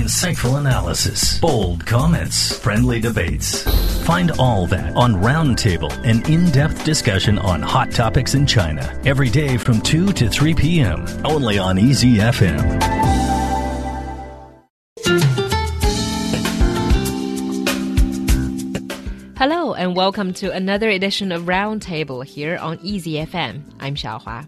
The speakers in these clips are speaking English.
insightful analysis, bold comments, friendly debates. Find all that on Roundtable, an in depth discussion on hot topics in China. Every day from 2 to 3 p.m. Only on Easy FM. Hello and welcome to another edition of Roundtable here on Easy FM. I'm Xiaohua.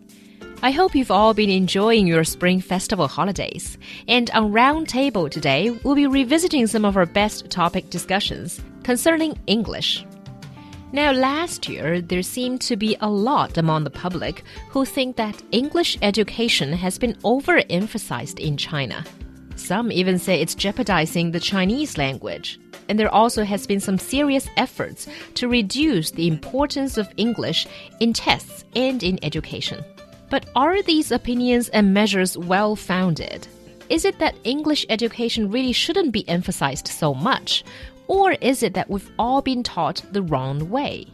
I hope you've all been enjoying your Spring Festival holidays. And on Roundtable today, we'll be revisiting some of our best topic discussions concerning English. Now, last year, there seemed to be a lot among the public who think that English education has been overemphasized in China. Some even say it's jeopardizing the Chinese language. And there also has been some serious efforts to reduce the importance of English in tests and in education. But are these opinions and measures well founded? Is it that English education really shouldn't be emphasized so much? Or is it that we've all been taught the wrong way?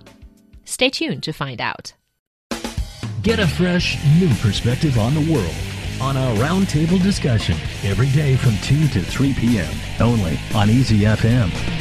Stay tuned to find out. Get a fresh, new perspective on the world on our roundtable discussion every day from 2 to 3 p.m. only on Easy FM.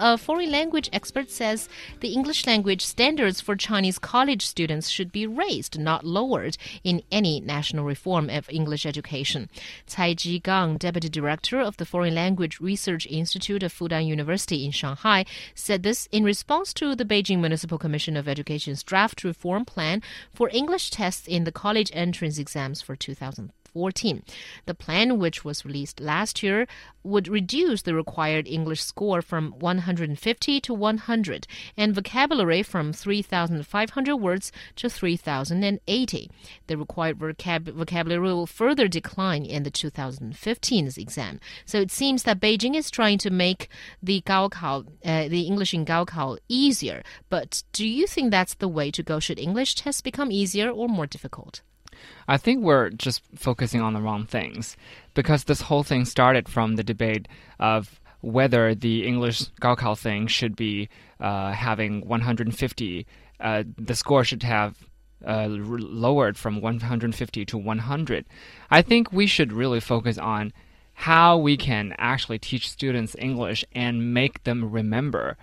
A foreign language expert says the English language standards for Chinese college students should be raised, not lowered, in any national reform of English education. Cai Jigang, deputy director of the Foreign Language Research Institute of Fudan University in Shanghai, said this in response to the Beijing Municipal Commission of Education's draft reform plan for English tests in the college entrance exams for 2000. 2014. The plan, which was released last year, would reduce the required English score from 150 to 100 and vocabulary from 3,500 words to 3,080. The required vocab vocabulary will further decline in the 2015 exam. So it seems that Beijing is trying to make the Gaokao, uh, the English in Gaokao, easier. But do you think that's the way to go? Should English tests become easier or more difficult? I think we're just focusing on the wrong things because this whole thing started from the debate of whether the English Gaokao thing should be uh, having 150. Uh, the score should have uh, lowered from 150 to 100. I think we should really focus on how we can actually teach students English and make them remember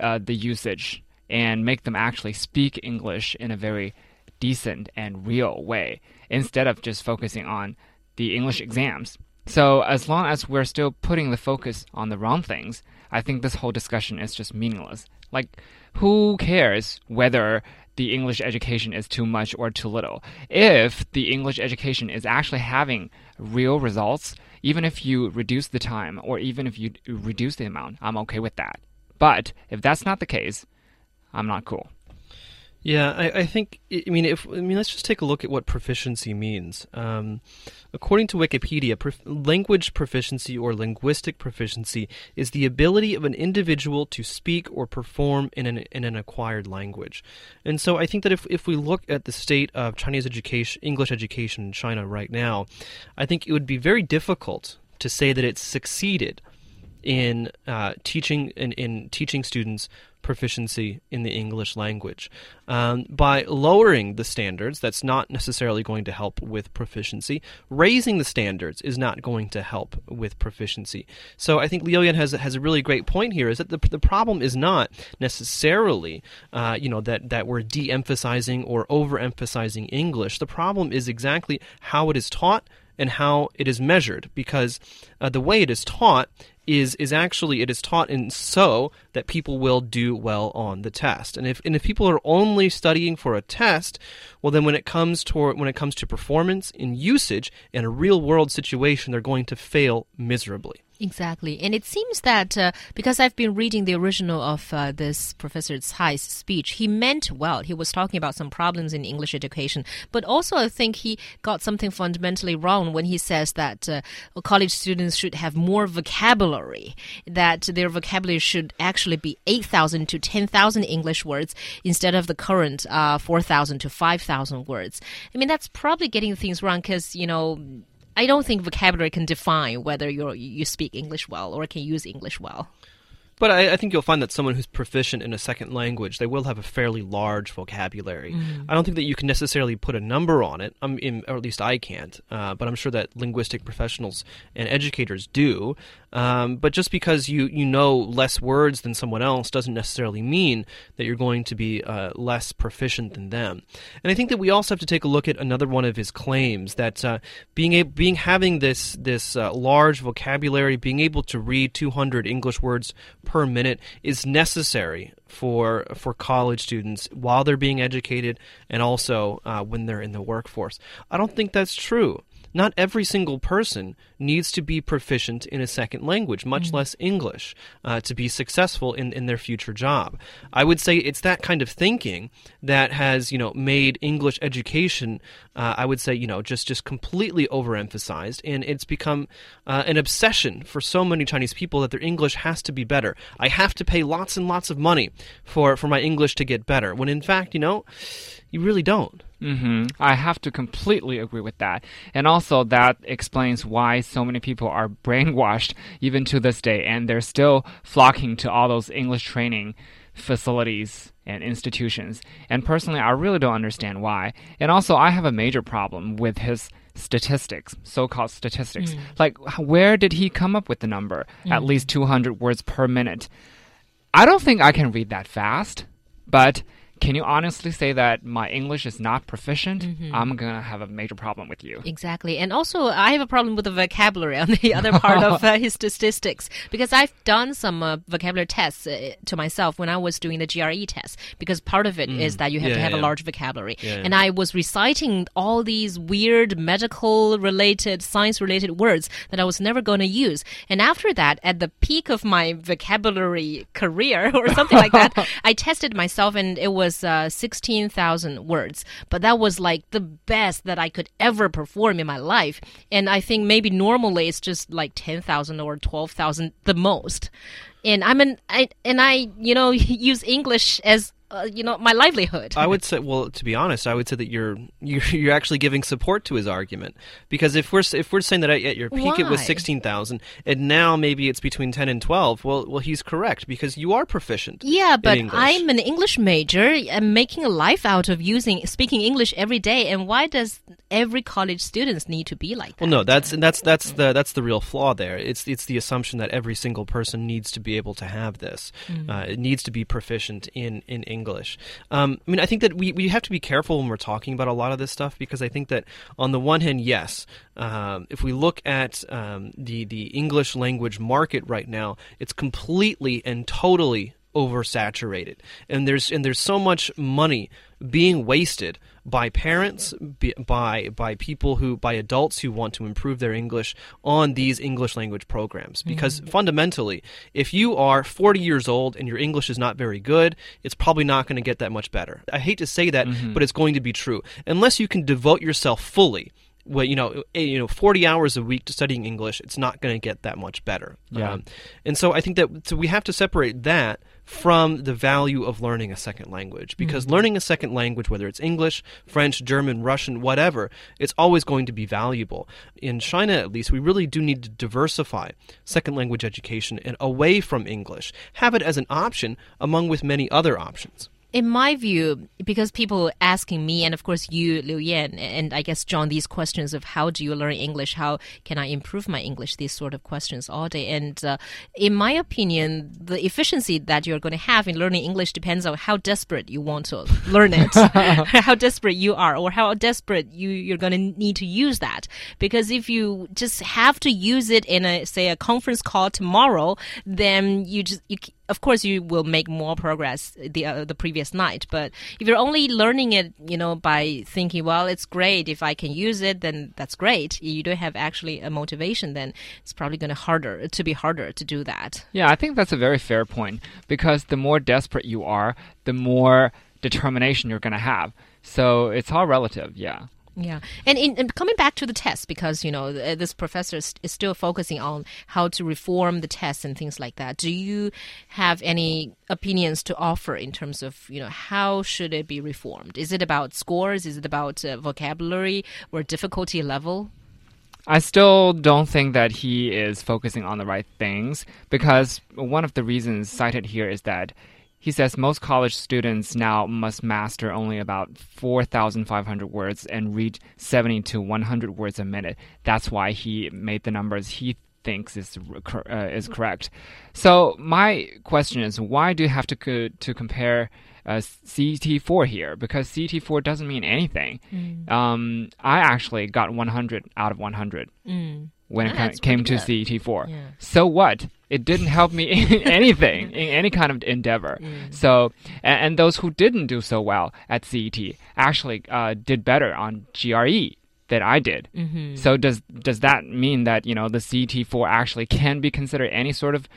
uh, the usage and make them actually speak English in a very decent and real way instead of just focusing on the English exams. So, as long as we're still putting the focus on the wrong things, I think this whole discussion is just meaningless. Like, who cares whether the English education is too much or too little? If the English education is actually having real results, even if you reduce the time or even if you reduce the amount, I'm okay with that. But if that's not the case, I'm not cool. Yeah, I, I, think. I mean, if I mean, let's just take a look at what proficiency means. Um, according to Wikipedia, prof- language proficiency or linguistic proficiency is the ability of an individual to speak or perform in an in an acquired language. And so, I think that if if we look at the state of Chinese education, English education in China right now, I think it would be very difficult to say that it's succeeded in uh, teaching in, in teaching students proficiency in the English language. Um, by lowering the standards, that's not necessarily going to help with proficiency. Raising the standards is not going to help with proficiency. So I think Liu Yan has has a really great point here. Is that the the problem is not necessarily uh, you know that that we're de-emphasizing or overemphasizing English. The problem is exactly how it is taught and how it is measured because uh, the way it is taught is is actually it is taught in so that people will do well on the test. And if and if people are only studying for a test, well then when it comes to when it comes to performance in usage in a real world situation, they're going to fail miserably. Exactly. And it seems that uh, because I've been reading the original of uh, this Professor Cai's speech, he meant well. He was talking about some problems in English education. But also, I think he got something fundamentally wrong when he says that uh, college students should have more vocabulary, that their vocabulary should actually be 8,000 to 10,000 English words instead of the current uh, 4,000 to 5,000 words. I mean, that's probably getting things wrong because, you know, I don't think vocabulary can define whether you you speak English well or can use English well. But I, I, think you'll find that someone who's proficient in a second language, they will have a fairly large vocabulary. Mm. I don't think that you can necessarily put a number on it, in, or at least I can't. Uh, but I'm sure that linguistic professionals and educators do. Um, but just because you, you know less words than someone else doesn't necessarily mean that you're going to be uh, less proficient than them. And I think that we also have to take a look at another one of his claims that uh, being able, being having this this uh, large vocabulary, being able to read 200 English words per minute is necessary for for college students while they're being educated and also uh, when they're in the workforce. I don't think that's true. Not every single person needs to be proficient in a second language, much mm-hmm. less English, uh, to be successful in, in their future job. I would say it's that kind of thinking that has, you know, made English education, uh, I would say, you know, just, just completely overemphasized, and it's become uh, an obsession for so many Chinese people that their English has to be better. I have to pay lots and lots of money for, for my English to get better, when in fact, you know, you really don't. Mm-hmm. I have to completely agree with that. And also, that explains why so many people are brainwashed even to this day, and they're still flocking to all those English training facilities and institutions. And personally, I really don't understand why. And also, I have a major problem with his statistics, so called statistics. Mm. Like, where did he come up with the number? Mm. At least 200 words per minute. I don't think I can read that fast, but can you honestly say that my English is not proficient? Mm-hmm. I'm gonna have a major problem with you. Exactly, and also I have a problem with the vocabulary on the other part of uh, his statistics because I've done some uh, vocabulary tests uh, to myself when I was doing the GRE test because part of it mm. is that you have yeah, to have yeah. a large vocabulary, yeah, and I was reciting all these weird medical related, science related words that I was never going to use, and after that, at the peak of my vocabulary career or something like that, I tested myself and it was was uh, 16,000 words, but that was like the best that I could ever perform in my life. And I think maybe normally it's just like 10,000 or 12,000 the most. And I'm an, I, and I, you know, use English as uh, you know my livelihood. I would say, well, to be honest, I would say that you're you're, you're actually giving support to his argument because if we're if we're saying that at your peak Why? it was sixteen thousand and now maybe it's between ten and twelve, well, well, he's correct because you are proficient. Yeah, but I'm an English major. I'm making a life out of using speaking English every day, and why does every college students need to be like that? Well, no, that's that's that's the that's the real flaw there. It's it's the assumption that every single person needs to be able to have this. Mm. Uh, it needs to be proficient in in English English. Um, I mean, I think that we, we have to be careful when we're talking about a lot of this stuff because I think that on the one hand, yes, um, if we look at um, the the English language market right now, it's completely and totally oversaturated, and there's and there's so much money being wasted by parents, by by people who by adults who want to improve their English on these English language programs. Because mm-hmm. fundamentally, if you are 40 years old and your English is not very good, it's probably not going to get that much better. I hate to say that, mm-hmm. but it's going to be true. Unless you can devote yourself fully well, you know, eh, you know, forty hours a week to studying English, it's not going to get that much better. Yeah. Um, and so I think that so we have to separate that from the value of learning a second language because mm-hmm. learning a second language, whether it's English, French, German, Russian, whatever, it's always going to be valuable. In China, at least, we really do need to diversify second language education and away from English. Have it as an option among with many other options in my view, because people asking me, and of course you, Liu Yan, and I guess John, these questions of how do you learn English, how can I improve my English, these sort of questions all day. And uh, in my opinion, the efficiency that you're going to have in learning English depends on how desperate you want to learn it, how desperate you are, or how desperate you you're going to need to use that. Because if you just have to use it in a say a conference call tomorrow, then you just you of course you will make more progress the uh, the previous night but if you're only learning it you know by thinking well it's great if i can use it then that's great you don't have actually a motivation then it's probably going to harder to be harder to do that. Yeah i think that's a very fair point because the more desperate you are the more determination you're going to have. So it's all relative yeah yeah, and, in, and coming back to the test, because you know this professor is, is still focusing on how to reform the test and things like that. Do you have any opinions to offer in terms of you know how should it be reformed? Is it about scores? Is it about uh, vocabulary or difficulty level? I still don't think that he is focusing on the right things because one of the reasons cited here is that he says most college students now must master only about 4,500 words and read 70 to 100 words a minute. That's why he made the numbers he thinks is uh, is correct. So my question is, why do you have to co to compare uh, CET4 here? Because CT4 doesn't mean anything. Mm. Um, I actually got 100 out of 100. Mm when yeah, it came to CET4. Yeah. So what? It didn't help me in anything, in any kind of endeavor. Mm. So, and, and, those who didn't do so well at CET actually uh, did better on GRE than I did. Mm -hmm. So does does that mean that you know the CET4 actually can be considered any sort of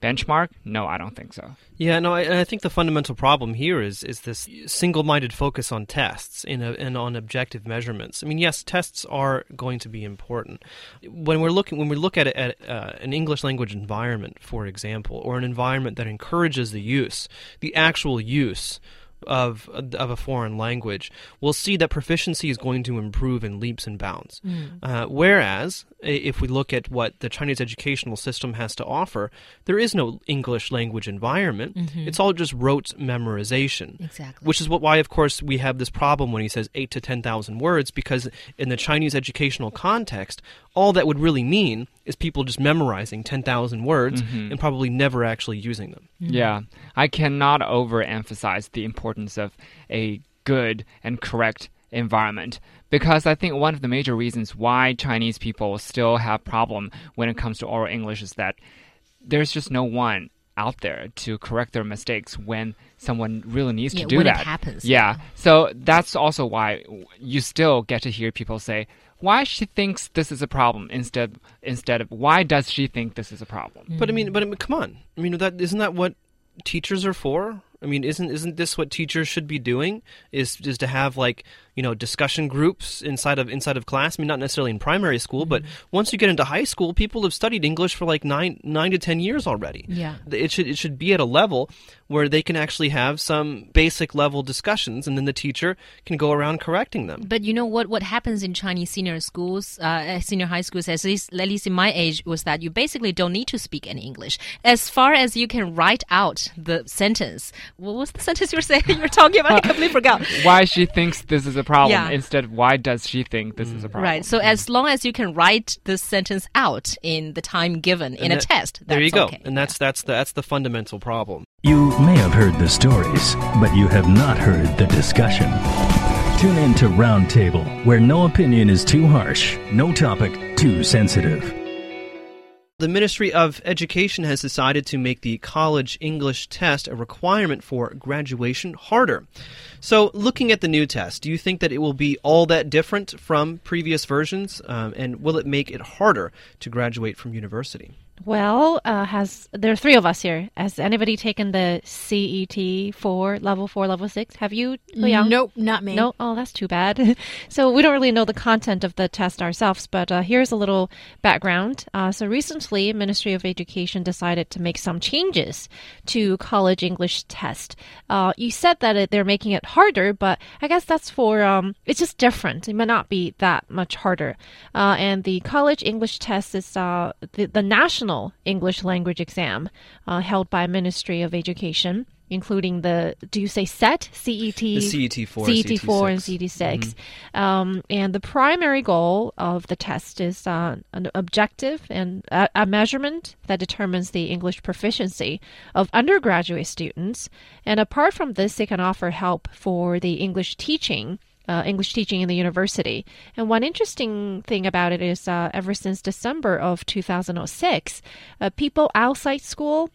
benchmark? No, I don't think so. Yeah, no, I, I think the fundamental problem here is is this single-minded focus on tests and, and on objective measurements. I mean, yes, tests are going to be important when we're looking when we look at, at uh, an English language environment, for example, or an environment that encourages the use, the actual use of of a foreign language, we'll see that proficiency is going to improve in leaps and bounds. Mm. Uh, whereas, if we look at what the Chinese educational system has to offer, there is no English language environment. Mm-hmm. It's all just rote memorization. Exactly. Which is what why, of course, we have this problem when he says eight to ten thousand words, because in the Chinese educational context, all that would really mean is people just memorizing 10,000 words mm-hmm. and probably never actually using them. Mm-hmm. Yeah. I cannot overemphasize the importance of a good and correct environment because I think one of the major reasons why Chinese people still have problem when it comes to oral English is that there's just no one out there to correct their mistakes when someone really needs yeah, to do when that. It happens. Yeah. yeah. So that's also why you still get to hear people say, why she thinks this is a problem instead instead of why does she think this is a problem. But I mean, mm. but I mean, come on. I mean, that isn't that what teachers are for? I mean, isn't isn't this what teachers should be doing? Is is to have like you know discussion groups inside of inside of class. I mean, not necessarily in primary school, mm-hmm. but once you get into high school, people have studied English for like nine nine to ten years already. Yeah, it should it should be at a level where they can actually have some basic level discussions, and then the teacher can go around correcting them. But you know what what happens in Chinese senior schools, uh, senior high schools, at least at least in my age, was that you basically don't need to speak any English as far as you can write out the sentence. What was the sentence you were saying? you were talking about. I completely forgot. Why she thinks this is a problem yeah. instead why does she think this mm. is a problem? Right. So as long as you can write the sentence out in the time given in and a test, there you go. Okay. And that's that's the that's the fundamental problem. You may have heard the stories, but you have not heard the discussion. Tune in to Roundtable, where no opinion is too harsh, no topic too sensitive. The Ministry of Education has decided to make the college English test a requirement for graduation harder. So, looking at the new test, do you think that it will be all that different from previous versions? Um, and will it make it harder to graduate from university? Well, uh, has there are three of us here. Has anybody taken the CET four level four level six? Have you? Liang? Nope, not me. No. Oh, that's too bad. so we don't really know the content of the test ourselves, but uh, here's a little background. Uh, so recently, Ministry of Education decided to make some changes to college English test. Uh, you said that it, they're making it harder, but I guess that's for um, it's just different. It might not be that much harder. Uh, and the college English test is uh, the the national national English language exam uh, held by Ministry of Education including the do you say set? CET the CET4 CET4 and CET6 mm-hmm. um, and the primary goal of the test is uh, an objective and a, a, measurement that determines the English proficiency of undergraduate students. And apart from this it can offer help for the English teaching uh, English teaching in the university. And one interesting thing about it is, uh, ever since December of 2006, uh, people outside school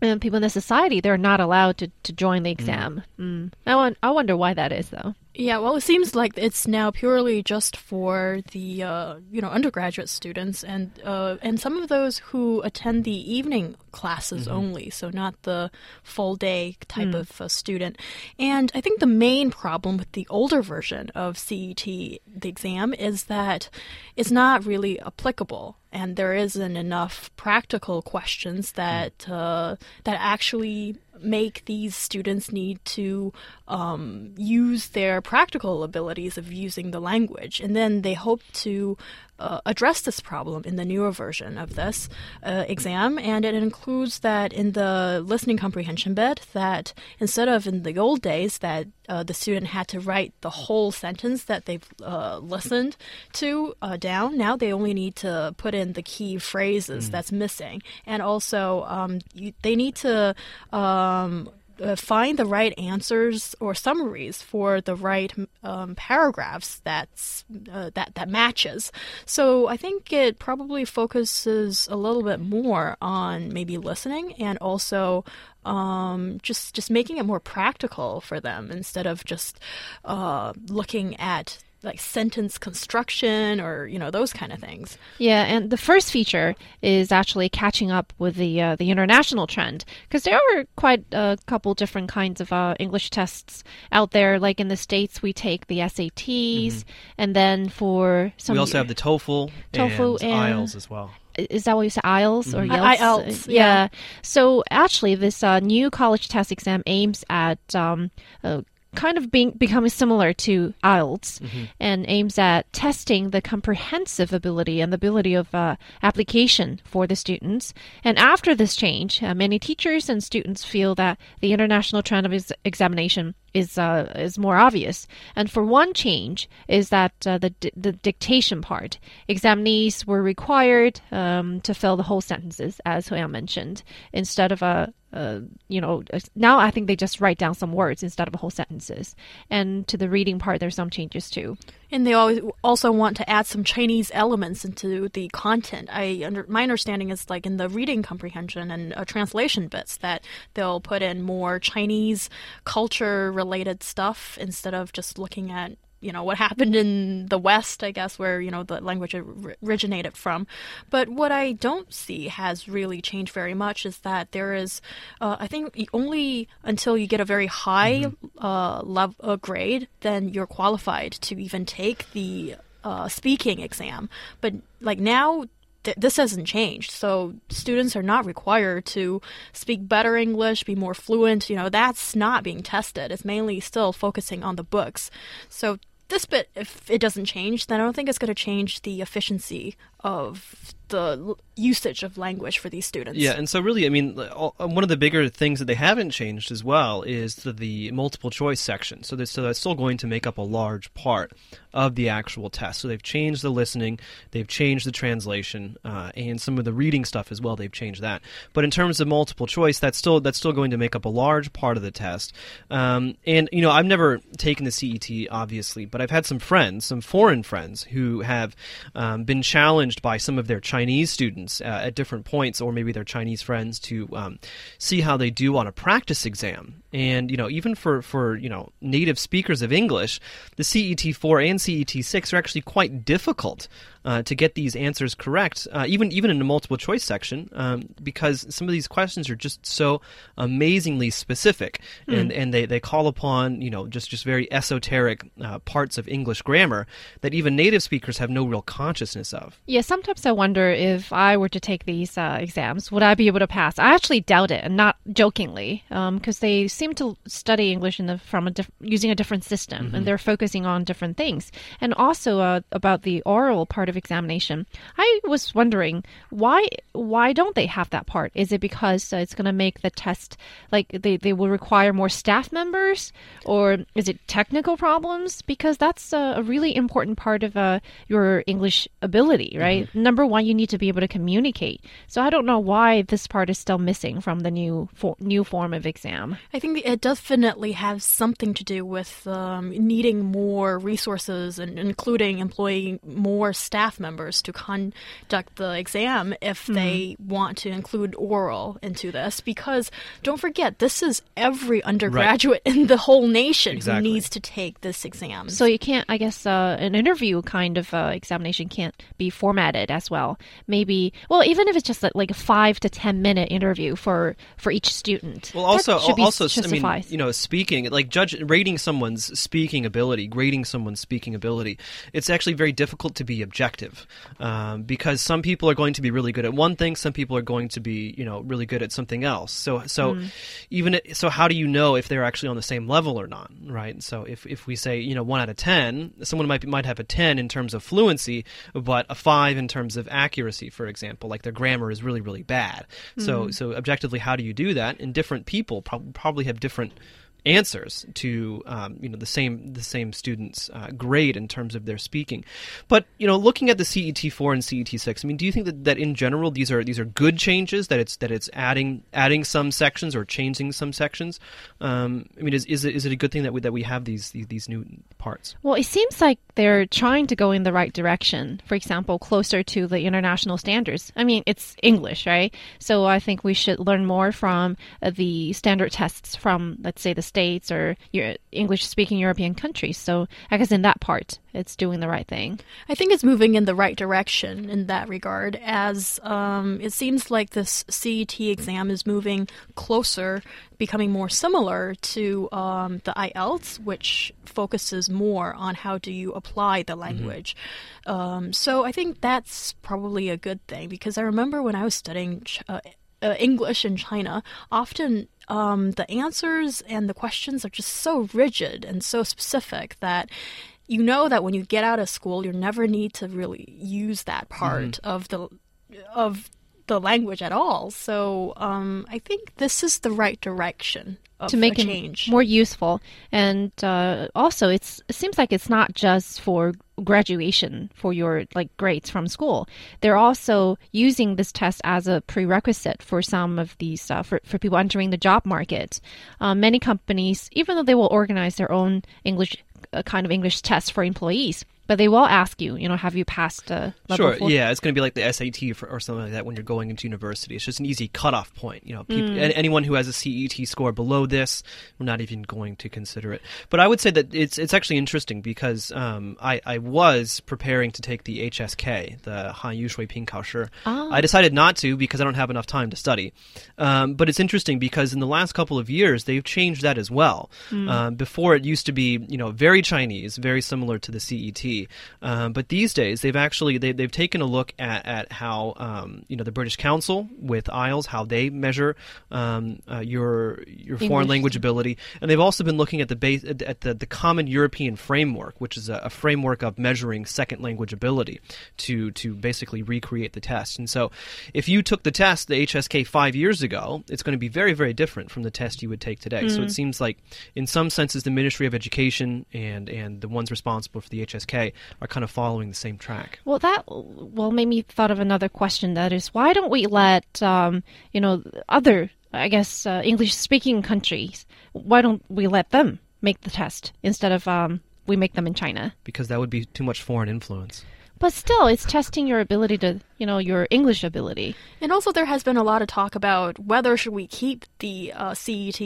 and people in the society they're not allowed to, to join the mm. exam. Mm. Mm. I, I wonder why that is, though. Yeah, well, it seems like it's now purely just for the uh, you know undergraduate students and uh, and some of those who attend the evening classes mm-hmm. only, so not the full day type mm. of uh, student. And I think the main problem with the older version of CET, the exam, is that it's not really applicable and there isn't enough practical questions that uh, that actually make these students need to um, use their practical abilities of using the language, and then they hope to uh, address this problem in the newer version of this uh, exam, and it includes that in the listening comprehension bit that instead of in the old days that uh, the student had to write the whole sentence that they've uh, listened to uh, down. Now they only need to put in the key phrases that's missing, and also um, you, they need to. Um, uh, find the right answers or summaries for the right um, paragraphs that's uh, that that matches. So I think it probably focuses a little bit more on maybe listening and also um, just just making it more practical for them instead of just uh, looking at like sentence construction or you know those kind of things. Yeah, and the first feature is actually catching up with the uh, the international trend because there are quite a couple different kinds of uh, English tests out there. Like in the states, we take the SATs, and then for some we also have the TOEFL, TOEFL and, and- IELTS as well. is that what you say IELTS or Mhm. IELTS? IELTS, yeah. yeah. So actually, this uh, new college test exam aims at um, uh, kind of being becoming similar to IELTS and aims at testing the comprehensive ability and the ability of uh, application for the students. And after this change, uh, many teachers and students feel that the international trend of ex- examination is uh, is more obvious. And for one change is that uh, the the dictation part, examinees were required um, to fill the whole sentences, as Huya mentioned, instead of a uh, you know, now I think they just write down some words instead of whole sentences. And to the reading part, there's some changes too. And they always also want to add some Chinese elements into the content. I under my understanding is like in the reading comprehension and uh, translation bits that they'll put in more Chinese culture related stuff instead of just looking at you know what happened in the West, I guess, where you know the language originated from. But what I don't see has really changed very much is that there is, uh, I think, only until you get a very high uh, level uh, grade, then you're qualified to even take the uh, speaking exam. But like now. This hasn't changed, so students are not required to speak better English, be more fluent. You know, that's not being tested. It's mainly still focusing on the books. So this bit, if it doesn't change, then I don't think it's going to change the efficiency of the usage of language for these students. Yeah, and so really, I mean, uh, one of the bigger things that they haven't changed as well is the, the multiple choice section. So, so that's still going to make up a large part of the actual test. So they've changed the listening, they've changed the translation, uh, and some of the reading stuff as well. They've changed that. But in terms of multiple choice, that's still that's still going to make up a large part of the test. Um, and you know, I've never taken the CET, obviously, but I've had some friends, some foreign friends, who have um, been challenged by some of their Chinese students uh, at different points, or maybe their Chinese friends, to um, see how they do on a practice exam. And you know, even for for you know native speakers of English, the CET four and CET six are actually quite difficult uh, to get these answers correct, uh, even even in the multiple choice section, um, because some of these questions are just so amazingly specific, and and they, they call upon you know just just very esoteric uh, parts of English grammar that even native speakers have no real consciousness of. Yeah, sometimes I wonder if I were to take these uh, exams, would I be able to pass? I actually doubt it, and not jokingly, because they seem to study English in the, from a diff- using a different system, and they're focusing on different things. And also uh, about the oral part of examination, I was wondering why why don't they have that part? Is it because uh, it's going to make the test like they, they will require more staff members, or is it technical problems? Because that's uh, a really important part of uh, your English ability, right? Number one, you need to be able to communicate. So I don't know why this part is still missing from the new for- new form of exam. I think it definitely has something to do with um, needing more resources and including employing more staff members to conduct the exam if they want to include oral into this. Because don't forget, this is every undergraduate in the whole nation Exactly. who needs to take this exam. So you can't, I guess, uh, an interview kind of uh, examination can't be formatted as well. Maybe, well, even if it's just like, like a five to ten minute interview for for each student. Well, that also should be, also should I mean, you know, speaking like judge rating someone's speaking ability, grading someone's speaking ability. It's actually very difficult to be objective um, because some people are going to be really good at one thing, some people are going to be you know really good at something else. So so Hmm. even so, how do you know if they're actually on the same level or not? Right. So if if we say you know one out of ten, someone might be, might have a ten in terms of fluency, but a five in terms of accuracy, for example. Like their grammar is really really bad. So so objectively, how do you do that? And different people prob- probably have different answers to um, you know the same the same students uh, grade in terms of their speaking but you know looking at the CET 4 and CET 6 I mean do you think that, that in general these are these are good changes that it's that it's adding adding some sections or changing some sections um, I mean is, is, it, is it a good thing that we, that we have these, these these new parts Well, it seems like they're trying to go in the right direction. For example, closer to the international standards. I mean, it's English, right? So I think we should learn more from uh, the standard tests from, let's say, the States or your English speaking European countries. So I guess in that part, it's doing the right thing. I think it's moving in the right direction in that regard, as um, it seems like this CET exam is moving closer, becoming more similar to um, the IELTS, which focuses more on how do you apply the language. Um, so I think that's probably a good thing because I remember when I was studying. Uh, uh, English in China, often um, the answers and the questions are just so rigid and so specific that you know that when you get out of school, you never need to really use that part of the of the language at all. So um, I think this is the right direction of to make a it change. more useful. And uh, also, it's it seems like it's not just for graduation for your like grades from school. They're also using this test as a prerequisite for some of these uh, for for people entering the job market. Uh, many companies, even though they will organize their own English uh, kind of English test for employees. But they will ask you, you know, have you passed a level Sure. four? Yeah, it's going to be like the SAT for, or something like that when you're going into university. It's just an easy cutoff point. You know, people, Mm. an- anyone who has a CET score below this, we're not even going to consider it. But I would say that it's it's actually interesting because um, I I was preparing to take the HSK, the Han Yu Shui Ping Kao Shi. Ah. I decided not to because I don't have enough time to study. Um, but it's interesting because in the last couple of years they've changed that as well. Um, before it used to be you know very Chinese, very similar to the CET. Um, but these days they've actually they, they've taken a look at, at how um, you know the British Council with IELTS how they measure um, uh, your your foreign language ability, and they've also been looking at the base at the, the Common European Framework, which is a, a framework of measuring second language ability to to basically recreate the test. And so, if you took the test, the HSK five years ago, it's going to be very very different from the test you would take today. So it seems like, in some senses, the Ministry of Education and and the ones responsible for the HSK are kind of following the same track. Well, that well made me thought of another question. That is, why don't we let um, you know other, I guess, uh, English-speaking countries? Why don't we let them make the test instead of um, we make them in China? because that would be too much foreign influence. But still, it's testing your ability to, you know, your English ability. And also, there has been a lot of talk about whether should we keep the uh, CET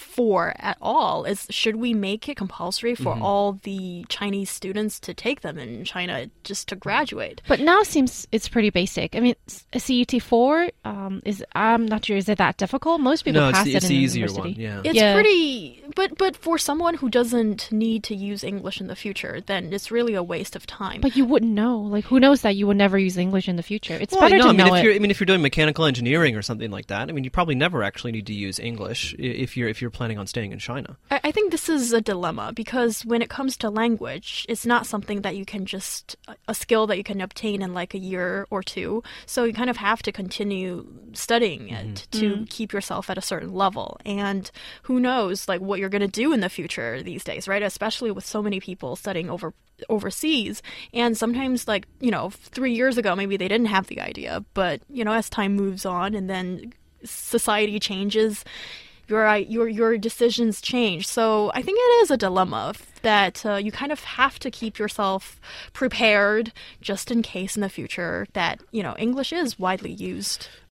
f- four at all. Is should we make it compulsory for Mm-hmm. all the Chinese students to take them in China just to graduate? But now seems it's pretty basic. I mean, s- a CET four um, is I'm not sure is it that difficult. Most people no, it's pass the, it it's in the easier university. one. Yeah. It's Yeah. pretty, but but for someone who doesn't need to use English in the future, then it's really a waste of time. But you wouldn't know. Like, who knows that you would never use English in the future? It's Well, better no, to I mean, know if it. you're, I mean, if you're doing mechanical engineering or something like that, I mean, you probably never actually need to use English if you're if you're planning on staying in China. I, I think this is a dilemma because when it comes to language, it's not something that you can just a- a skill that you can obtain in like a year or two. So you kind of have to continue studying it mm-hmm. to mm-hmm. keep yourself at a certain level. And who knows, like what you're going to do in the future these days, right? Especially with so many people studying over overseas and sometimes like you know 3 years ago maybe they didn't have the idea but you know as time moves on and then society changes your your your decisions change. So I think it is a dilemma that uh, you kind of have to keep yourself prepared just in case in the future that you know English is widely used.